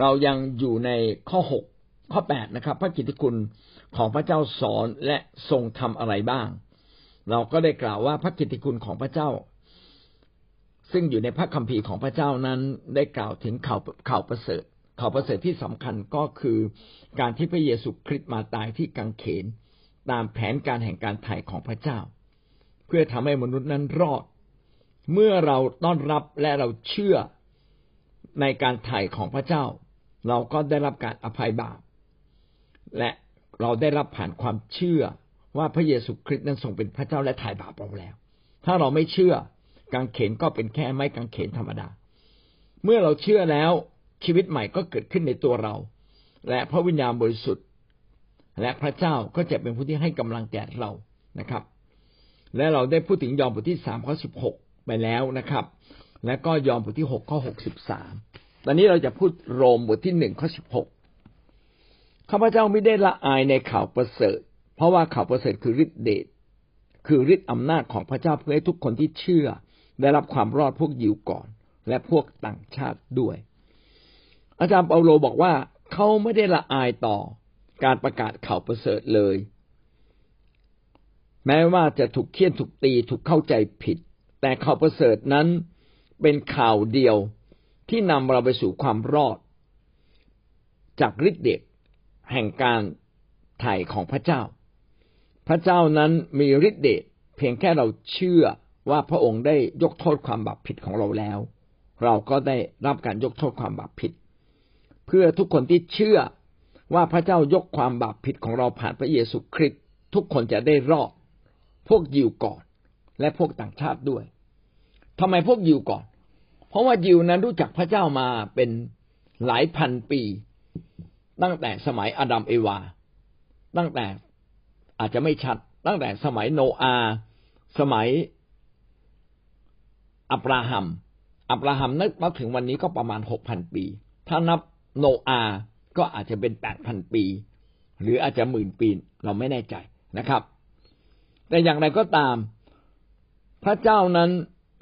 เรายังอยู่ในข้อหกข้อแปดนะครับ พระกิตติคุณของพระเจ้าสอนและทรงทำอะไรบ้าง เราก็ได้กล่าวว่าพระกิตติคุณของพระเจ้า ซึ่งอยู่ในพระคัมภีร์ของพระเจ้านั้นได้กล่าวถึงข่าวข่าวประเสริฐข่าวประเสริฐที่สำคัญก็คือการที่พระเยซูคริสต์มาตายที่กังเขน ตามแผนการแห่งการไถ่ของพระเจ้า เพื่อทำให้มนุษย์นั้นรอด เมื่อเราต้อนรับและเราเชื่อในการไถ่ของพระเจ้า เราก็ได้รับการอภัยบาปและเราได้รับผ่านความเชื่อว่าพระเยซูคริสต์นั้นทรงเป็นพระเจ้าและถ่ายบาปเราแล้ว ถ้าเราไม่เชื่อกางเขนก็เป็นแค่ไม้กางเขนธรรมดา เมื่อเราเชื่อแล้วชีวิตใหม่ก็เกิดขึ้นในตัวเรา และพระวิญญาณบริสุทธิ์ และพระเจ้าก็จะเป็นผู้ที่ให้กำลังแก่เรานะครับ และเราได้พูดถึงยอห์นบทที่สามข้อสิบหกไปแล้วนะครับ และก็ยอห์นบทที่หกข้อหกสิบสาม ตอนนี้เราจะพูดโรมบทที่หนึ่งข้อสิบหกข้าพเจ้าไม่ได้ละอายในข่าวประเสริฐ เพราะว่าข่าวประเสริฐคือฤทธิเดชคือฤทธิอำนาจของพระเจ้าเพื่อให้ทุกคนที่เชื่อ ได้รับความรอดพวกยิวก่อน และพวกต่างชาติด้วย อาจารย์เปาโลบอกว่าเขาไม่ได้ละอายต่อการประกาศข่าวประเสริฐเลย แม้ว่าจะถูกเคี่ยนถูกตีถูกเข้าใจผิด แต่ข่าวประเสริฐนั้นเป็นข่าวเดียว ที่นำเราไปสู่ความรอด จากฤทธิ์เดชแห่งการไถ่ของพระเจ้า พระเจ้านั้นมีฤทธิ์เดชเพียงแค่เราเชื่อว่าพระองค์ได้ยกโทษความบาปผิดของเราแล้ว เราก็ได้รับการยกโทษความบาปผิด เพื่อทุกคนที่เชื่อว่าพระเจ้ายกความบาปผิดของเราผ่านพระเยซูคริสต์ทุกคนจะได้รอด พวกยิวก่อน และพวกต่างชาติด้วยทำไมพวกยิวก่อน เพราะว่ายิวนั้นรู้จักพระเจ้ามาเป็นหลายพันปี ตั้งแต่สมัยอาดัมเอวา ตั้งแต่อาจจะไม่ชัด ตั้งแต่สมัยโนอา สมัยอับราฮัม อับราฮัมนึกมาถึงวันนี้ก็ประมาณหกพันปี ถ้านับโนอาก็อาจจะเป็นแปดพันปี หรืออาจจะหมื่นปีเราไม่แน่ใจนะครับ แต่อย่างไรก็ตาม พระเจ้านั้น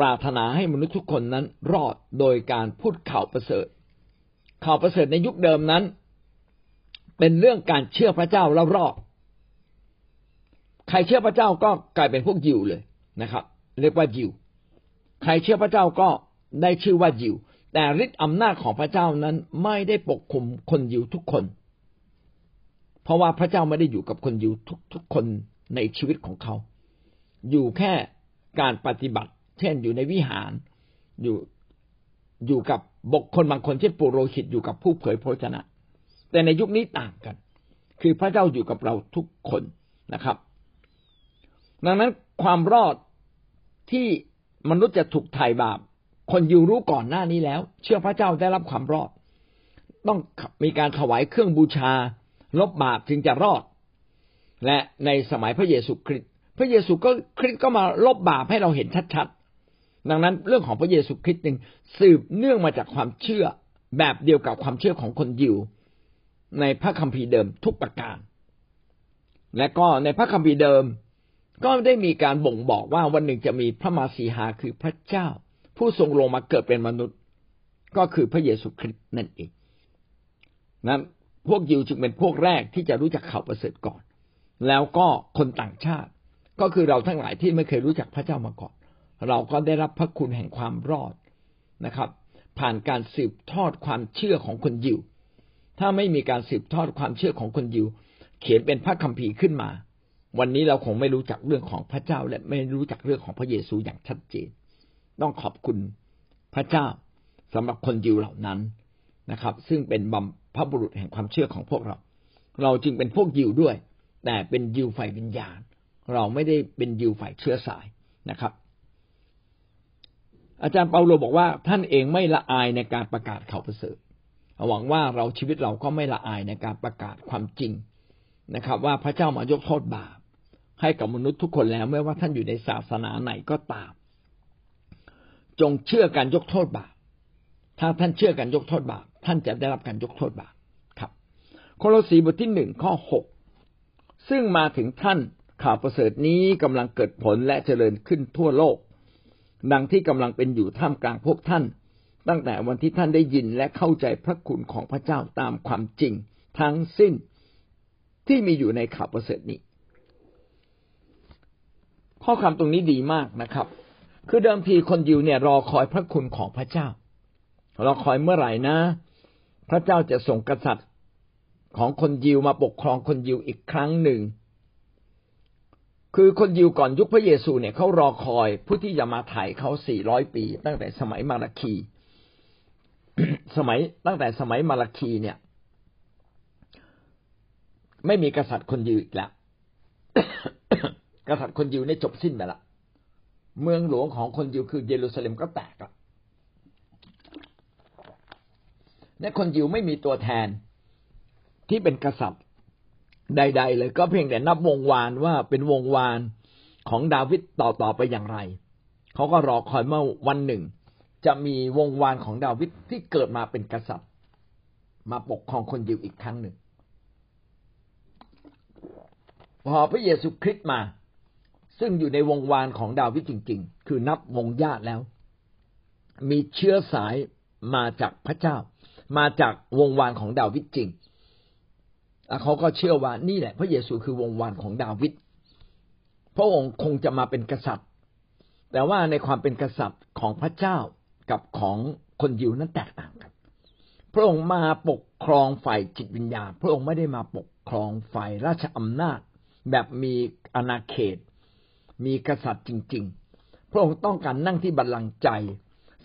ปรารถนาให้มนุษย์ทุกคนนั้นรอดโดยการพูดข่าวประเสริฐ ข่าวประเสริฐในยุคเดิมนั้น เป็นเรื่องการเชื่อพระเจ้าแล้วรอด ใครเชื่อพระเจ้าก็กลายเป็นพวกยิวเลยนะครับ เรียกว่ายิว ใครเชื่อพระเจ้าก็ได้ชื่อว่ายิว แต่ฤทธิ์อำนาจของพระเจ้านั้นไม่ได้ปกคุมคนยิวทุกคน เพราะว่าพระเจ้าไม่ได้อยู่กับคนยิวทุกๆคนในชีวิตของเขา อยู่แค่การปฏิบัติ เช่น อยู่ในวิหารอยู่อยู่กับบุคคลบางคนเช่นปุโรหิตอยู่กับผู้เผยพระชนะ แต่ในยุคนี้ต่างกัน คือพระเจ้าอยู่กับเราทุกคนนะครับ ดังนั้นความรอดที่มนุษย์จะถูกไถ่บาป คนยิวรู้ก่อนหน้านี้แล้ว เชื่อพระเจ้าได้รับความรอด ต้องมีการถวายเครื่องบูชา ลบบาปจึงจะรอด และในสมัยพระเยซูคริสต์พระเยซูก็คริสต์ก็มาลบบาปให้เราเห็นชัดๆ ดังนั้นเรื่องของพระเยซูคริสต์หนึ่งสืบเนื่องมาจากความเชื่อแบบเดียวกับความเชื่อของคนยิว ในพระคัมภีร์เดิมทุกประการ และก็ในพระคัมภีร์เดิม ก็ได้มีการบ่งบอกว่าวันหนึ่งจะมีพระมาสีหาคือพระเจ้า ผู้ทรงลงมาเกิดเป็นมนุษย์ ก็คือพระเยซูคริสต์นั่นเองนั้นพวกยิวจึงเป็นพวกแรกที่จะรู้จักข่าวประเสริฐก่อน แล้วก็คนต่างชาติ ก็คือเราทั้งหลายที่ไม่เคยรู้จักพระเจ้ามาก่อน เราก็ได้รับพระคุณแห่งความรอดนะครับ ผ่านการสืบทอดความเชื่อของคนยิว ถ้าไม่มีการสืบทอดความเชื่อของคนยิว เขียนเป็นพระคัมภีร์ขึ้นมา วันนี้เราคงไม่รู้จักเรื่องของพระเจ้า และไม่รู้จักเรื่องของพระเยซูอย่างชัดเจน ต้องขอบคุณพระเจ้าสำหรับคนยิวเหล่านั้นนะครับ ซึ่งเป็นบัมพบุรุษแห่งความเชื่อของพวกเรา เราจึงเป็นพวกยิวด้วย แต่เป็นยิวฝ่ายวิญญาณ เราไม่ได้เป็นยิวฝ่ายเชื้อสายนะครับ อาจารย์เปาโลบอกว่าท่านเองไม่ละอายในการประกาศข่าวประเสริฐหวังว่าเราชีวิตเราก็ไม่ละอายในการประกาศความจริงนะครับ ว่าพระเจ้ามายกโทษบาปให้กับมนุษย์ทุกคนแล้วไม่ว่าท่านอยู่ในศาสนาไหนก็ตาม จงเชื่อการยกโทษบาปถ้าท่านเชื่อการยกโทษบาปท่านจะได้รับการยกโทษบาปครับ โคโลสีบทที่หนึ่งข้อหกซึ่งมาถึงท่านข่าวประเสริฐนี้กำลังเกิดผลและเจริญขึ้นทั่วโลก ดังที่กำลังเป็นอยู่ท่ามกลางพวกท่าน ตั้งแต่วันที่ท่านได้ยินและเข้าใจพระคุณของพระเจ้าตามความจริง ทั้งสิ้นที่มีอยู่ในข่าวประเสริฐนี้ ข้อความตรงนี้ดีมากนะครับ คือเดิมทีคนยิวเนี่ยรอคอยพระคุณของพระเจ้ารอคอยเมื่อไหร่นะ พระเจ้าจะส่งกษัตริย์ของคนยิวมาปกครองคนยิวอีกครั้งหนึ่ง คือคนยิวก่อนยุคพระเยซูเนี่ยเขารอคอยผู้ที่จะมาไถ่เขาสี่ร้อยปี ตั้งแต่สมัยมาราคี สมัยตั้งแต่สมัยมาราคีเนี่ย ไม่มีกษัตริย์คนยิวอีกแล้ว กษัตริย์คนยิวเนี่ยจบสิ้นไปละ เมืองหลวงของคนยิวคือเยรูซาเล็มก็แตกละและคนยิวไม่มีตัวแทนที่เป็นกษัตริย์ ใด ๆ เลย ก็เพียงแต่นับวงวานว่าเป็นวงวานของดาวิดต่อๆไปอย่างไร เขาก็รอคอยเมื่อวันหนึ่ง จะมีวงวานของดาวิดที่เกิดมาเป็นกษัตริย์ มาปกครองคนยิวอีกครั้งหนึ่ง พอพระเยซูคริสต์มา ซึ่งอยู่ในวงวานของดาวิดจริง ๆ คือนับวงญาติแล้ว มีเชื้อสายมาจากพระเจ้า มาจากวงวานของดาวิดจริง เขาก็เชื่อว่านี่แหละ พระเยซูคือวงวานของดาวิดพระองค์คงจะมาเป็นกษัตริย์ แต่ว่าในความเป็นกษัตริย์ของพระเจ้ากับของคนยิวนั้นแตกต่างกัน พระองค์มาปกครองฝ่ายจิตวิญญาณ พระองค์ไม่ได้มาปกครองฝ่ายราชอำนาจ แบบมีอาณาเขต มีกษัตริย์จริง ๆ พระองค์ต้องการนั่งที่บัลลังก์ใจ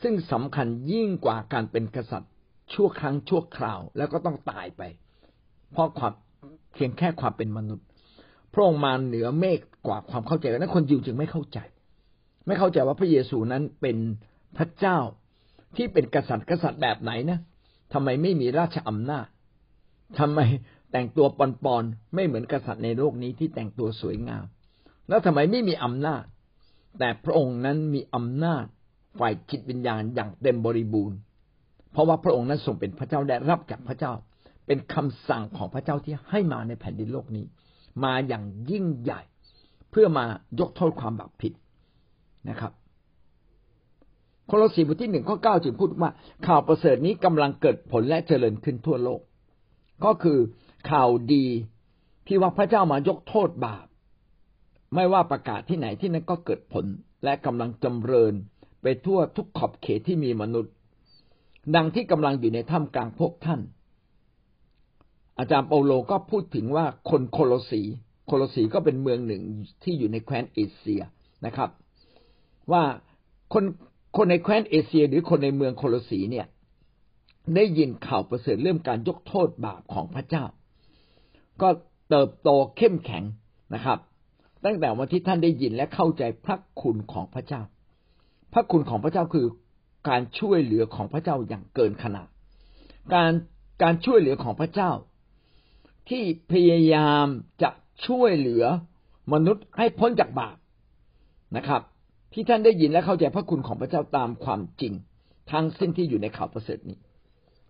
ซึ่งสำคัญยิ่งกว่าการเป็นกษัตริย์ชั่วครั้งชั่วคราวแล้วก็ต้องตายไป เพราะความเพียงแค่ความเป็นมนุษย์ พระองค์มาเหนือเมฆกว่าความเข้าใจนั้นคนยิวจึงไม่เข้าใจ ไม่เข้าใจว่าพระเยซูนั้นเป็นพระเจ้าที่เป็นกษัตริย์กษัตริย์แบบไหนนะทำไมไม่มีราชอำนาจทำไมแต่งตัวปอนๆไม่เหมือนกษัตริย์ในโลกนี้ที่แต่งตัวสวยงาม แล้วทำไมไม่มีอำนาจ แต่พระองค์นั้นมีอำนาจฝ่ายจิตวิญญาณอย่างเต็มบริบูรณ์ เพราะว่าพระองค์นั้นทรงเป็นพระเจ้าได้รับจากพระเจ้า เป็นคำสั่งของพระเจ้าที่ให้มาในแผ่นดินโลกนี้ มาอย่างยิ่งใหญ่ เพื่อมายกโทษความบาปผิดนะครับโคโลสีบทที่หนึ่งข้อเก้าจึงพูดว่า ข่าวประเสริฐนี้กำลังเกิดผลและเจริญขึ้นทั่วโลก ก็คือข่าวดีที่ว่าพระเจ้ามายกโทษบาป ไม่ว่าประกาศที่ไหนที่นั้นก็เกิดผลและกำลังจำเริญไปทั่วทุกขอบเขตที่มีมนุษย์ ดังที่กำลังอยู่ในถ้ำกลางพวกท่าน อาจารย์เปาโลก็พูดถึงว่าคนโคโลสี โคโลสีก็เป็นเมืองหนึ่งที่อยู่ในแคว้นเอเชียนะครับ ว่าคนคนในแคว้นเอเชีย หรือคนในเมืองโคโลสีเนี่ย ได้ยินข่าวประเสริฐเรื่องการยกโทษบาปของพระเจ้า ก็เติบโตเข้มแข็งนะครับ ตั้งแต่วันที่ท่านได้ยินและเข้าใจพระคุณของพระเจ้า พระคุณของพระเจ้าคือการช่วยเหลือของพระเจ้าอย่างเกินขนาด การการช่วยเหลือของพระเจ้า ที่พยายามจะช่วยเหลือมนุษย์ให้พ้นจากบาปนะครับ ที่ท่านได้ยินและเข้าใจพระคุณของพระเจ้าตามความจริง ทั้งสิ้นที่อยู่ในข่าวประเสริฐนี้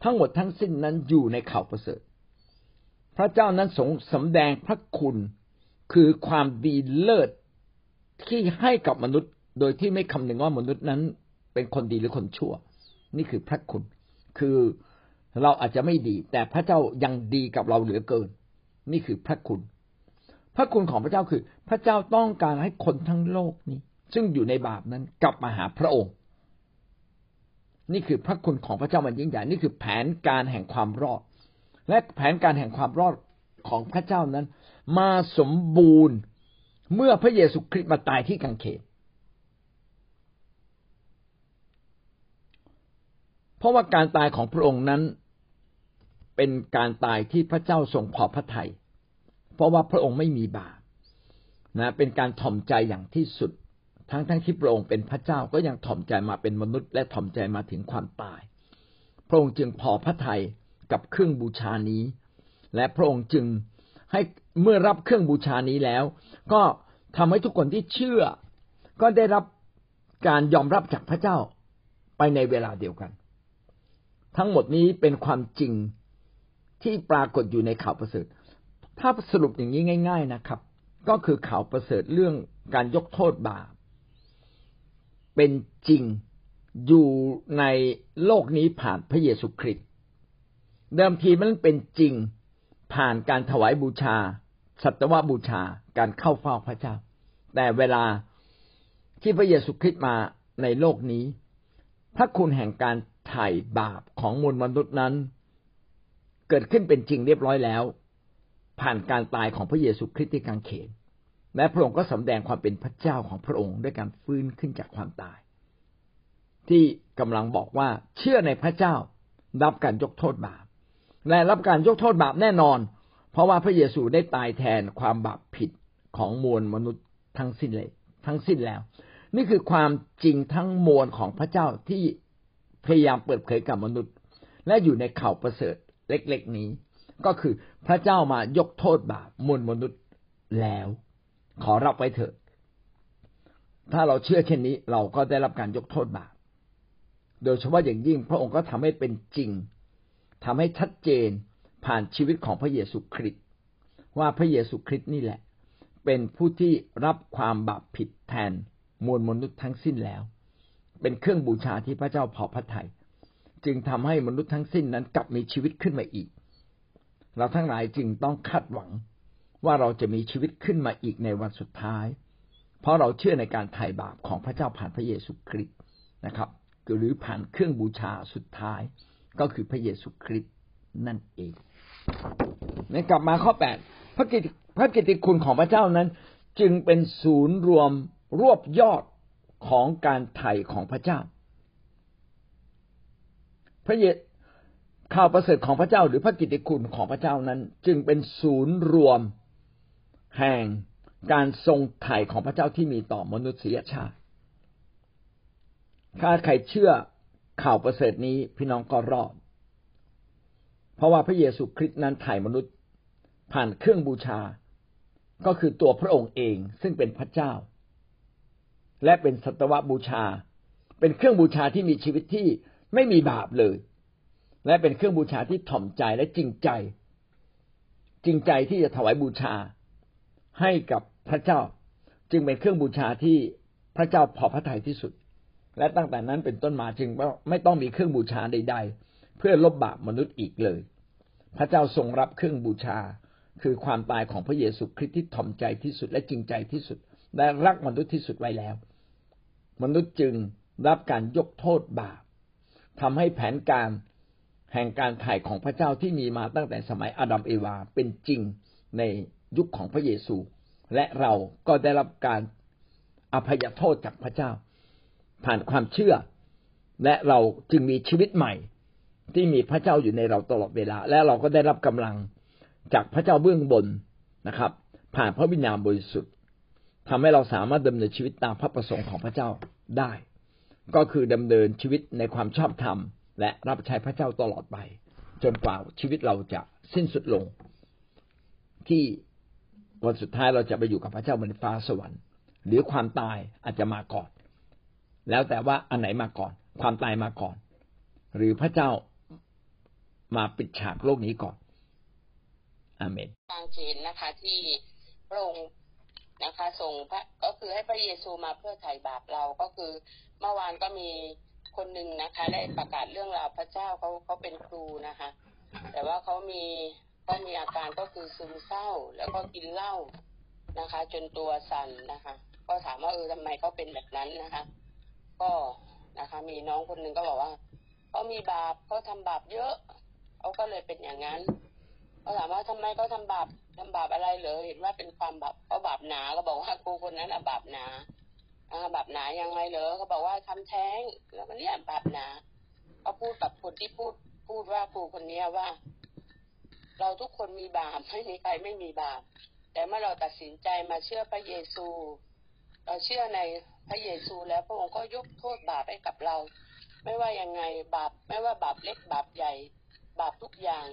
ทั้งหมดทั้งสิ้นนั้นอยู่ในข่าวประเสริฐ พระเจ้านั้นทรงสำแดงพระคุณคือความดีเลิศที่ให้กับมนุษย์ โดยที่ไม่คำนึงว่ามนุษย์นั้น เป็นคนดีหรือคนชั่ว นี่คือพระคุณ คือ เราอาจจะไม่ดี แต่พระเจ้ายังดีกับเราเหลือเกิน นี่คือพระคุณ พระคุณของพระเจ้าคือ พระเจ้าต้องการให้คนทั้งโลกนี้ ซึ่งอยู่ในบาปนั้นกลับมาหาพระองค์ นี่คือพระคุณของพระเจ้ามันยิ่งใหญ่นี่คือแผนการแห่งความรอด และแผนการแห่งความรอดของพระเจ้านั้น มาสมบูรณ์เมื่อพระเยซูคริสต์มาตายที่กังเขนเพราะว่าการตายของพระองค์นั้น เป็นการตายที่พระเจ้าทรงพอพระทยัยเพราะว่าพระองค์ไม่มีบาปนะเป็นการถ่อมใจอย่างที่สุด ทั้งทั้งที่พระองค์เป็นพระเจ้าก็ยังถ่อมใจมาเป็นมนุษย์และถ่อมใจมาถึงความตาย พระองค์จึงพอพระทัยกับเครื่องบูชานี้ และพระองค์จึงให้เมื่อรับเครื่องบูชานี้แล้ว ก็ทำให้ทุกคนที่เชื่อ ก็ได้รับการยอมรับจากพระเจ้าไปในเวลาเดียวกัน ทั้งหมดนี้เป็นความจริง ที่ปรากฏอยู่ในข่าวประเสริฐ ถ้าสรุปอย่างนี้ง่าย ๆนะครับ ก็คือข่าวประเสริฐเรื่องการยกโทษบาปเป็นจริงอยู่ในโลกนี้ผ่านพระเยซูคริสต์เดิมทีมันเป็นจริงผ่านการถวายบูชา สัตวบูชาการเข้าเฝ้าพระเจ้า แต่เวลาที่พระเยซูคริสต์มาในโลกนี้พระคุณแห่งการไถ่บาปของมวลมนุษย์นั้น เกิดขึ้นเป็นจริงเรียบร้อยแล้ว ผ่านการตายของพระเยซูคริสต์ที่กางเขน และพระองค์ก็สำแดงความเป็นพระเจ้าของพระองค์ด้วยการฟื้นขึ้นจากความตาย ที่กำลังบอกว่าเชื่อในพระเจ้ารับการยกโทษบาปและรับการยกโทษบาปแน่นอน เพราะว่าพระเยซูได้ตายแทนความบาปผิดของมวลมนุษย์ทั้งสิ้นเลย ทั้งสิ้นแล้ว นี่คือความจริงทั้งมวลของพระเจ้าที่พยายามเปิดเผยกับมนุษย์ และอยู่ในข่าวประเสริฐ เล็กๆนี้ ก็คือพระเจ้ามายกโทษบาปมวลมนุษย์แล้ว ขอรับไว้เถิดถ้าเราเชื่อเช่นนี้ เราก็ได้รับการยกโทษบาป โดยเฉพาะอย่างยิ่งพระองค์ก็ทำให้เป็นจริงทำให้ชัดเจนผ่านชีวิตของพระเยซูคริสต์ว่าพระเยซูคริสต์นี่แหละ เป็นผู้ที่รับความบาปผิดแทนมวลมนุษย์ทั้งสิ้นแล้ว เป็นเครื่องบูชาที่พระเจ้าพอพระทยัย จึงทำให้มนุษย์ทั้งสิ้นนั้นกลับมีชีวิตขึ้นมาอีก เราทั้งหลายจึงต้องคาดหวังว่าเราจะมีชีวิตขึ้นมาอีกในวันสุดท้าย เพราะเราเชื่อในการไถ่บาปของพระเจ้าผ่านพระเยซูคริสต์นะครับหรือผ่านเครื่องบูชาสุดท้ายก็คือพระเยซูคริสต์นั่นเองในกลับมาข้อแปดพระกิตพระกิติคุณของพระเจ้านั้น จึงเป็นศูนย์รวมรวบยอดของการไถ่ของพระเจ้า พระเยข่าวประเสริฐของพระเจ้าหรือพระกิตติคุณของพระเจ้านั้น จึงเป็นศูนย์รวมแห่งการทรงไถ่ของพระเจ้าที่มีต่อมนุษยชาติ ถ้าใครเชื่อข่าวประเสริฐนี้พี่น้องก็รอด เพราะว่าพระเยซูคริสต์นั้นถ่ายมนุษย์ผ่านเครื่องบูชา ก็คือตัวพระองค์เองซึ่งเป็นพระเจ้า และเป็นสัตวบูชา เป็นเครื่องบูชาที่มีชีวิตที่ ไม่มีบาปเลย และเป็นเครื่องบูชาที่ถ่อมใจและจริงใจ จริงใจที่จะถวายบูชาให้กับพระเจ้า จึงเป็นเครื่องบูชาที่พระเจ้าพอพระทัยที่สุด และตั้งแต่นั้นเป็นต้นมาจึงไม่ต้องมีเครื่องบูชาใด ๆ เพื่อลบบาปมนุษย์อีกเลย พระเจ้าทรงรับเครื่องบูชา คือความตายของพระเยซูคริสต์ที่ถ่อมใจที่สุดและจริงใจที่สุด และรักมนุษย์ที่สุดไว้แล้ว มนุษย์จึงรับการยกโทษบาป ทำให้แผนการแห่งการไถ่ของพระเจ้าที่มีมาตั้งแต่สมัยอาดัมเอวาเป็นจริงในยุคของพระเยซู และเราก็ได้รับการอภัยโทษจากพระเจ้า ผ่านความเชื่อ และเราจึงมีชีวิตใหม่ ที่มีพระเจ้าอยู่ในเราตลอดเวลา และเราก็ได้รับกำลังจากพระเจ้าเบื้องบนนะครับ ผ่านพระวิญญาณบริสุทธิ์ทำให้เราสามารถดำเนินชีวิตตามพระประสงค์ของพระเจ้าได้ ก็คือดำเนินชีวิตในความชอบธรรม และรับใช้พระเจ้าตลอดไป จนกว่าชีวิตเราจะสิ้นสุดลง ที่วันสุดท้ายเราจะไปอยู่กับพระเจ้าบนฟ้าสวรรค์ หรือความตายอาจจะมาก่อน แล้วแต่ว่าอันไหนมาก่อน ความตายมาก่อน หรือพระเจ้ามาปิดฉากโลกนี้ก่อนอาเมนทางเจนนะคะที่พระองค์ นะคะ ส่งพระก็คือให้พระเยซูมาเพื่อไถ่บาปเราก็คือ เมื่อวานก็มีคนหนึ่งนะคะ ได้ประกาศเรื่องราวพระเจ้าเขาเขาเป็นครูนะคะ แต่ว่าเขามีเขามีอาการก็คือซึมเศร้าแล้วก็กินเหล้านะคะ จนตัวสั่นนะคะ ก็ถามว่าเออทำไมเขาเป็นแบบนั้นนะคะ ก็นะคะ มีน้องคนหนึ่งก็บอกว่าเขามีบาปเขาทาบาปเยอะเขาก็เลยเป็นอย่างนั้น เขาถามว่าทำไมเขาทาบาปทำบาปอะไรเลยเห็นว่าเป็นความบาปเขาบาปหนาก็บอกว่าครูคนนั้นอะบาปหนาอ่าบาปหนายังไงเหรอเขาบอกว่าทำแท้งแล้วมันเนี่ยบาปหนาเขาพูดกับคนที่พูดพูดว่าครูคนนี้ว่า เราทุกคนมีบาปไม่มีใครไม่มีบาปแต่เมื่อเราตัดสินใจมาเชื่อพระเยซู เราเชื่อในพระเยซูแล้วพระองค์ก็ยกโทษบาปให้กับเรา ไม่ว่ายังไงบาปไม่ว่าบาปเล็กบาปใหญ่ บาปทุกอย่าง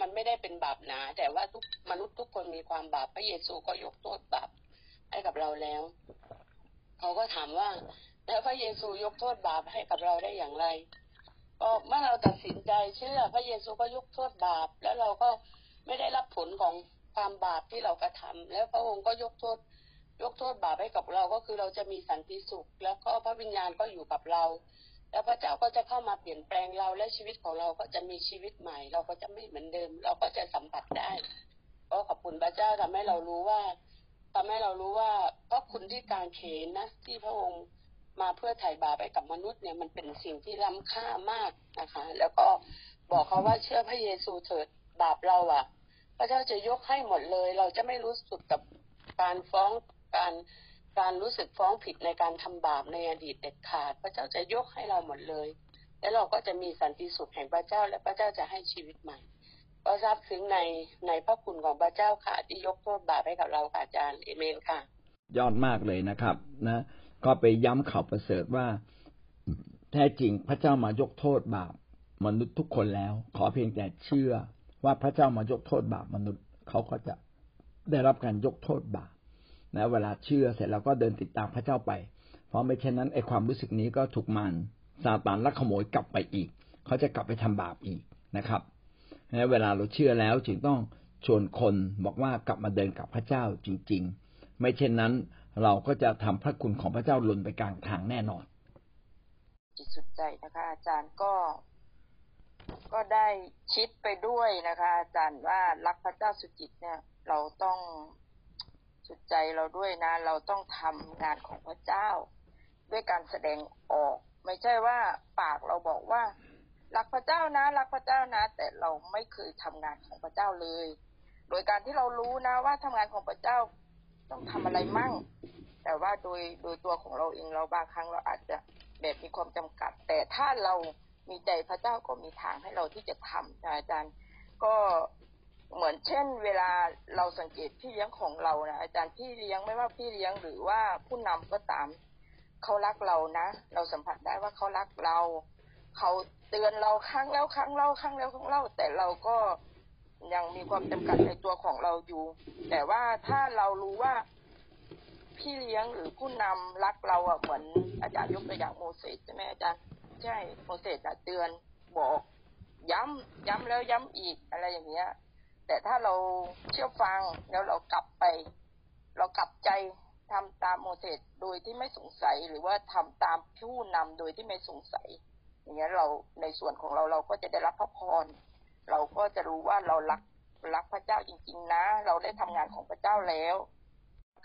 มันไม่ได้เป็นบาปหนา แต่ว่าทุกมนุษย์ทุกคนมีความบาปพระเยซูก็ยกโทษบาปให้กับเราแล้วเขาก็ถามว่า แล้วพระเยซูยกโทษบาปให้กับเราได้อย่างไรก็เมื่อเราตัดสินใจเชื่อ พระเยซูก็ยกโทษบาป แล้วเราก็ไม่ได้รับผลของความบาปที่เรากระทำแล้วพระองค์ก็ยกโทษ ยกโทษบาปให้กับเราก็คือเราจะมีสันติสุข แล้วก็พระวิญญาณก็อยู่กับเรา แล้วพระเจ้าก็จะเข้ามาเปลี่ยนแปลงเราและชีวิตของเราก็จะมีชีวิตใหม่ เราก็จะไม่เหมือนเดิม เราก็จะสัมผัสได้ก็ขอบคุณพระเจ้าทำให้เรารู้ว่าทำให้เรารู้ว่าเพราะคุณที่การเขนนะที่พระองค์มาเพื่อไถ่บาปไปกับมนุษย์เนี่ยมันเป็นสิ่งที่ล้ำค่ามากนะคะ แล้วก็บอกเขาว่าเชื่อพระเยซูเถิดบาปเราอะ พระเจ้าจะยกให้หมดเลย เราจะไม่รู้สึกกับการฟ้องการ การรู้สึกฟ้องผิดในการทำบาปในอดีตเด็ดขาด พระเจ้าจะยกให้เราหมดเลย และเราก็จะมีสันติสุขแห่งพระเจ้า และพระเจ้าจะให้ชีวิตใหม่ก็ทราบถึงในในพระคุณของพระเจ้าค่ะที่ยกโทษบาปให้กับเราค่ะอาจารย์เอเมนค่ะ ยอดมากเลยนะครับ นะ ก็ไปย้ำข่าวประเสริฐว่า แท้จริงพระเจ้ามายกโทษบาปมนุษย์ทุกคนแล้ว ขอเพียงแต่เชื่อว่าพระเจ้ามายกโทษบาปมนุษย์ เขาก็จะได้รับการยกโทษบาป นะเวลาเชื่อเสร็จแล้วก็เดินติดตามพระเจ้าไป เพราะไม่เช่นนั้นไอ้ความรู้สึกนี้ก็ถูกมันซาตานลักขโมยกลับไปอีก เขาจะกลับไปทำบาปอีกนะครับนะเวลาเราเชื่อแล้วจึงต้องชวนคนบอกว่ากลับมาเดินกับพระเจ้าจริง ๆ ไม่เช่นนั้นเราก็จะทำพระคุณของพระเจ้าหล่นไปกลางทางแน่นอนจิตสุดใจนะคะ อาจารย์ก็ ก็ได้คิดไปด้วยนะคะ อาจารย์ว่ารักพระเจ้าสุจิตเนี่ย เราต้อง สุดใจเราด้วยนะ เราต้องทำงานของพระเจ้า ด้วยการแสดงออก ไม่ใช่ว่าปากเราบอกว่า รักพระเจ้านะ รักพระเจ้านะ แต่เราไม่เคยทำงานของพระเจ้าเลย โดยการที่เรารู้นะว่าทำงานของพระเจ้าต้องทำอะไรมั่ง แต่ว่าโดยโดยตัวของเราเองเราบางครั้งเราอาจจะแบบมีความจำกัด แต่ถ้าเรามีใจพระเจ้าก็มีทางให้เราที่จะทำอาจารย์ ก็ เหมือนเช่น เวลาเราสังเกตพี่เลี้ยงของเรานะอาจารย์พี่เลี้ยงไม่ว่าพี่เลี้ยงหรือว่าผู้นำก็ตามเขารักเรานะ เราสัมผัสได้ว่าเขารักเราเขาเตือนเราครั้งแล้วครั้งเล่าครั้งแล้วครั้งเล่า แต่เราก็ยังมีความจำกัดในตัวของเราอยู่ แต่ว่าถ้าเรารู้ว่าพี่เลี้ยงหรือผู้นำรักเราอะเหมือนอาจารย์ยกตัวอย่างโมเสสใช่ไหมอาจารย์ใช่โมเสสเตือนบอก ย้ำย้ำแล้วย้ำอีกอะไรอย่างเงี้ย แต่ถ้าเราเชื่อฟังแล้วเรากลับไป เรากลับใจทำตามโมเสสโดยที่ไม่สงสัยหรือว่าทำตามผู้นำโดยที่ไม่สงสัย อย่างเงี้ยเราในส่วนของเราเราก็จะได้รับพระพรเราก็จะรู้ว่าเรารักรักพระเจ้าจริง ๆ นะ เราได้ทำงานของพระเจ้าแล้ว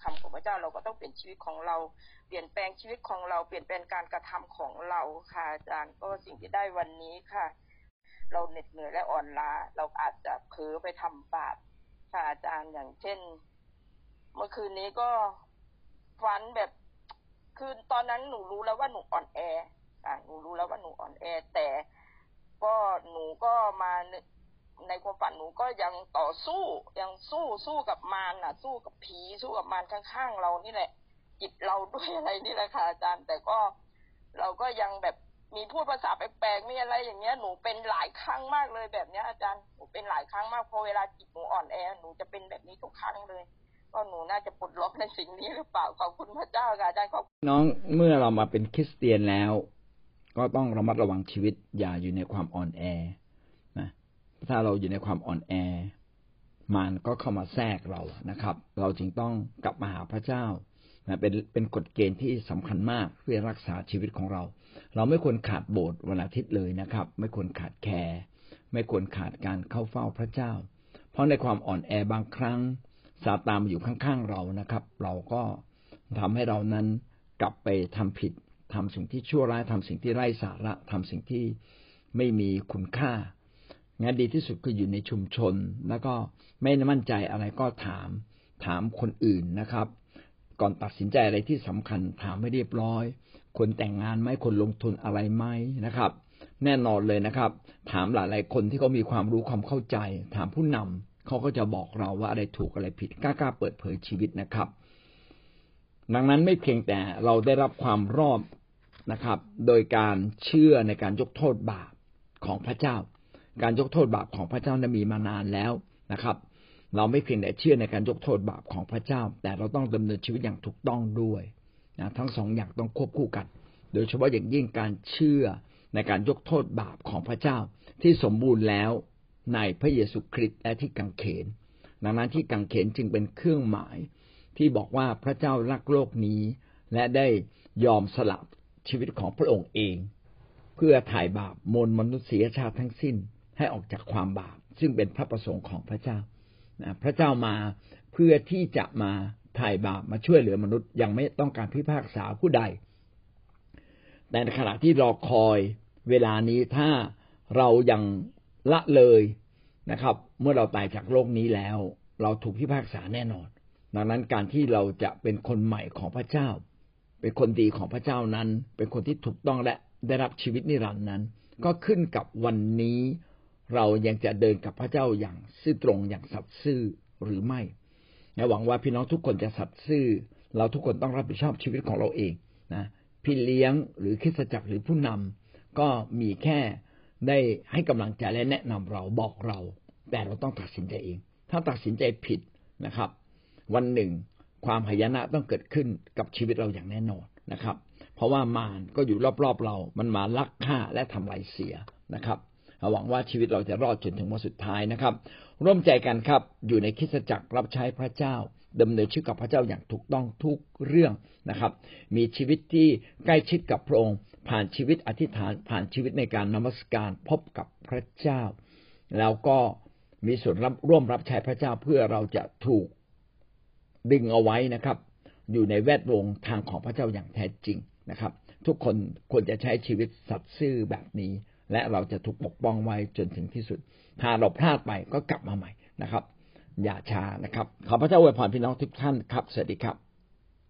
คำของพระเจ้าเราก็ต้องเปลี่ยนชีวิตของเรา เปลี่ยนแปลงชีวิตของเรา เปลี่ยนแปลงการกระทำของเราค่ะอาจารย์ก็สิ่งที่ได้วันนี้ค่ะ เราเหน็ดเหนื่อยและอ่อนล้า เราอาจจะเผลอไปทำบาปค่ะอาจารย์อย่างเช่น เมื่อคืนนี้ก็ฝันแบบคือตอนนั้นหนูรู้แล้วว่าหนูอ่อนแออะหนูรู้แล้วว่าหนูอ่อนแอ แต่ก็หนูก็มาในความฝันหนูก็ยังต่อสู้ยังสู้สู้กับมารน่ะ สู้กับผีสู้กับมารข้างๆเรานี่แหละจิตเราด้วยอะไรนี่แหละค่ะอาจารย์ แต่ก็เราก็ยังแบบ มีพูดภาษาแปลกๆมีอะไรอย่างเงี้ยหนูเป็นหลายครั้งมากเลยแบบเนี้ยอาจารย์หนูเป็นหลายครั้งมากพอเวลาจิตหนูอ่อนแอหนูจะเป็นแบบนี้ทุกครั้งเลยก็หนูน่าจะปลดล็อกในสิ่งนี้หรือเปล่าขอบคุณพระเจ้าค่ะอาจารย์ขอบน้องเมื่อเรามาเป็นคริสเตียนแล้ว ก็ต้องระมัดระวังชีวิตอย่าอยู่ในความอ่อนแอนะถ้าเราอยู่ในความอ่อนแอ มันก็เข้ามาแทรกเรานะครับ เราจึงต้องกลับมาหาพระเจ้านะเป็นเป็นกฎเกณฑ์ที่สำคัญมากเพื่อรักษาชีวิตของเรา เราไม่ควรขาดโบสถ์วันอาทิตย์เลยนะครับ ไม่ควรขาดแคร์ไม่ควรขาดการเข้าเฝ้าพระเจ้า เพราะในความอ่อนแอบางครั้งซาตานมาอยู่ข้างๆเรานะครับ เราก็ทำให้เรานั้นกลับไปทำผิดทำสิ่งที่ชั่วร้ายทำสิ่งที่ไร้สาระทำสิ่งที่ไม่มีคุณค่างั้นดีที่สุดคืออยู่ในชุมชน แล้วก็ไม่มั่นใจอะไรก็ถาม ถามคนอื่นนะครับ ก่อนตัดสินใจอะไรที่สำคัญถามให้เรียบร้อย ควรแต่งงานไหมควรลงทุนอะไรไหมนะครับ แน่นอนเลยนะครับ ถามหลายๆคนที่เขามีความรู้ความเข้าใจ ถามผู้นำเขาก็จะบอกเราว่าอะไรถูกอะไรผิดกล้าๆเปิดเผยชีวิตนะครับ ดังนั้นไม่เพียงแต่เราได้รับความรอบนะครับ โดยการเชื่อในการยกโทษบาปของพระเจ้า การยกโทษบาปของพระเจ้านั้นมีมานานแล้วนะครับ เราไม่เพียงแต่เชื่อในการยกโทษบาปของพระเจ้า แต่เราต้องดำเนินชีวิตอย่างถูกต้องด้วย นะทั้งสองอย่างต้องควบคู่กัน โดยเฉพาะอย่างยิ่งการเชื่อในการยกโทษบาปของพระเจ้าที่สมบูรณ์แล้วในพระเยซูคริสต์และที่กังเขน ดังนั้นที่กังเขนจึงเป็นเครื่องหมาย ที่บอกว่าพระเจ้ารักโลกนี้ และได้ยอมสละชีวิตของพระองค์เอง เพื่อถ่ายบาปมนมนุษยชาติทั้งสิ้นให้ออกจากความบาป ซึ่งเป็นพระประสงค์ของพระเจ้าพระเจ้ามาเพื่อที่จะมา ถ่ายบาปมาช่วยเหลือมนุษย์ ยังไม่ต้องการพิพากษาผู้ใด แต่ในขณะที่รอคอยเวลานี้ถ้าเรายังละเลยนะครับ เมื่อเราตายจากโลกนี้แล้ว เราถูกพิพากษาแน่นอน ดังนั้นการที่เราจะเป็นคนใหม่ของพระเจ้า เป็นคนดีของพระเจ้านั้น เป็นคนที่ถูกต้องและได้รับชีวิตนิรันดร์นั้น ก็ขึ้นกับวันนี้ เรายังจะเดินกับพระเจ้าอย่างซื่อตรงอย่างสัตย์ซื่อหรือไม่ หวังว่าพี่น้องทุกคนจะสัตย์ซื่อ เราทุกคนต้องรับผิดชอบชีวิตของเราเองนะพี่เลี้ยงหรือคิดจักรหรือผู้นำก็มีแค่ได้ให้กำลังใจและแนะนำเราบอกเรา แต่เราต้องตัดสินใจเอง ถ้าตัดสินใจผิดนะครับ วันหนึ่ง ความหายนะต้องเกิดขึ้นกับชีวิตเราอย่างแน่นอนนะครับ เพราะว่ามารก็อยู่รอบๆเรา มันมาลักฆ่าและทำลายเสียนะครับ หวังว่าชีวิตเราจะรอดจนถึงวันสุดท้ายนะครับ ร่วมใจกันครับ อยู่ในคิสจักรรับใช้พระเจ้าดำเนินชีวิตกับพระเจ้าอย่างถูกต้องทุกเรื่องนะครับ มีชีวิตที่ใกล้ชิดกับพระองค์ ผ่านชีวิตอธิษฐาน ผ่านชีวิตในการนมัสการพบกับพระเจ้า แล้วก็มีส่วนร่วมรับใช้พระเจ้าเพื่อเราจะถูกดึงเอาไว้นะครับ อยู่ในแวดวงทางของพระเจ้าอย่างแท้จริงนะครับ ทุกคนควรจะใช้ชีวิตสัตย์ซื่อแบบนี้ และเราจะถูกปกป้องไว้จนถึงที่สุด ถ้าเราพลาดไปก็กลับมาใหม่นะครับ อย่าช้านะครับ ขอพระเจ้าอวยพรพี่น้องทุกท่านครับ สวัสดีครับ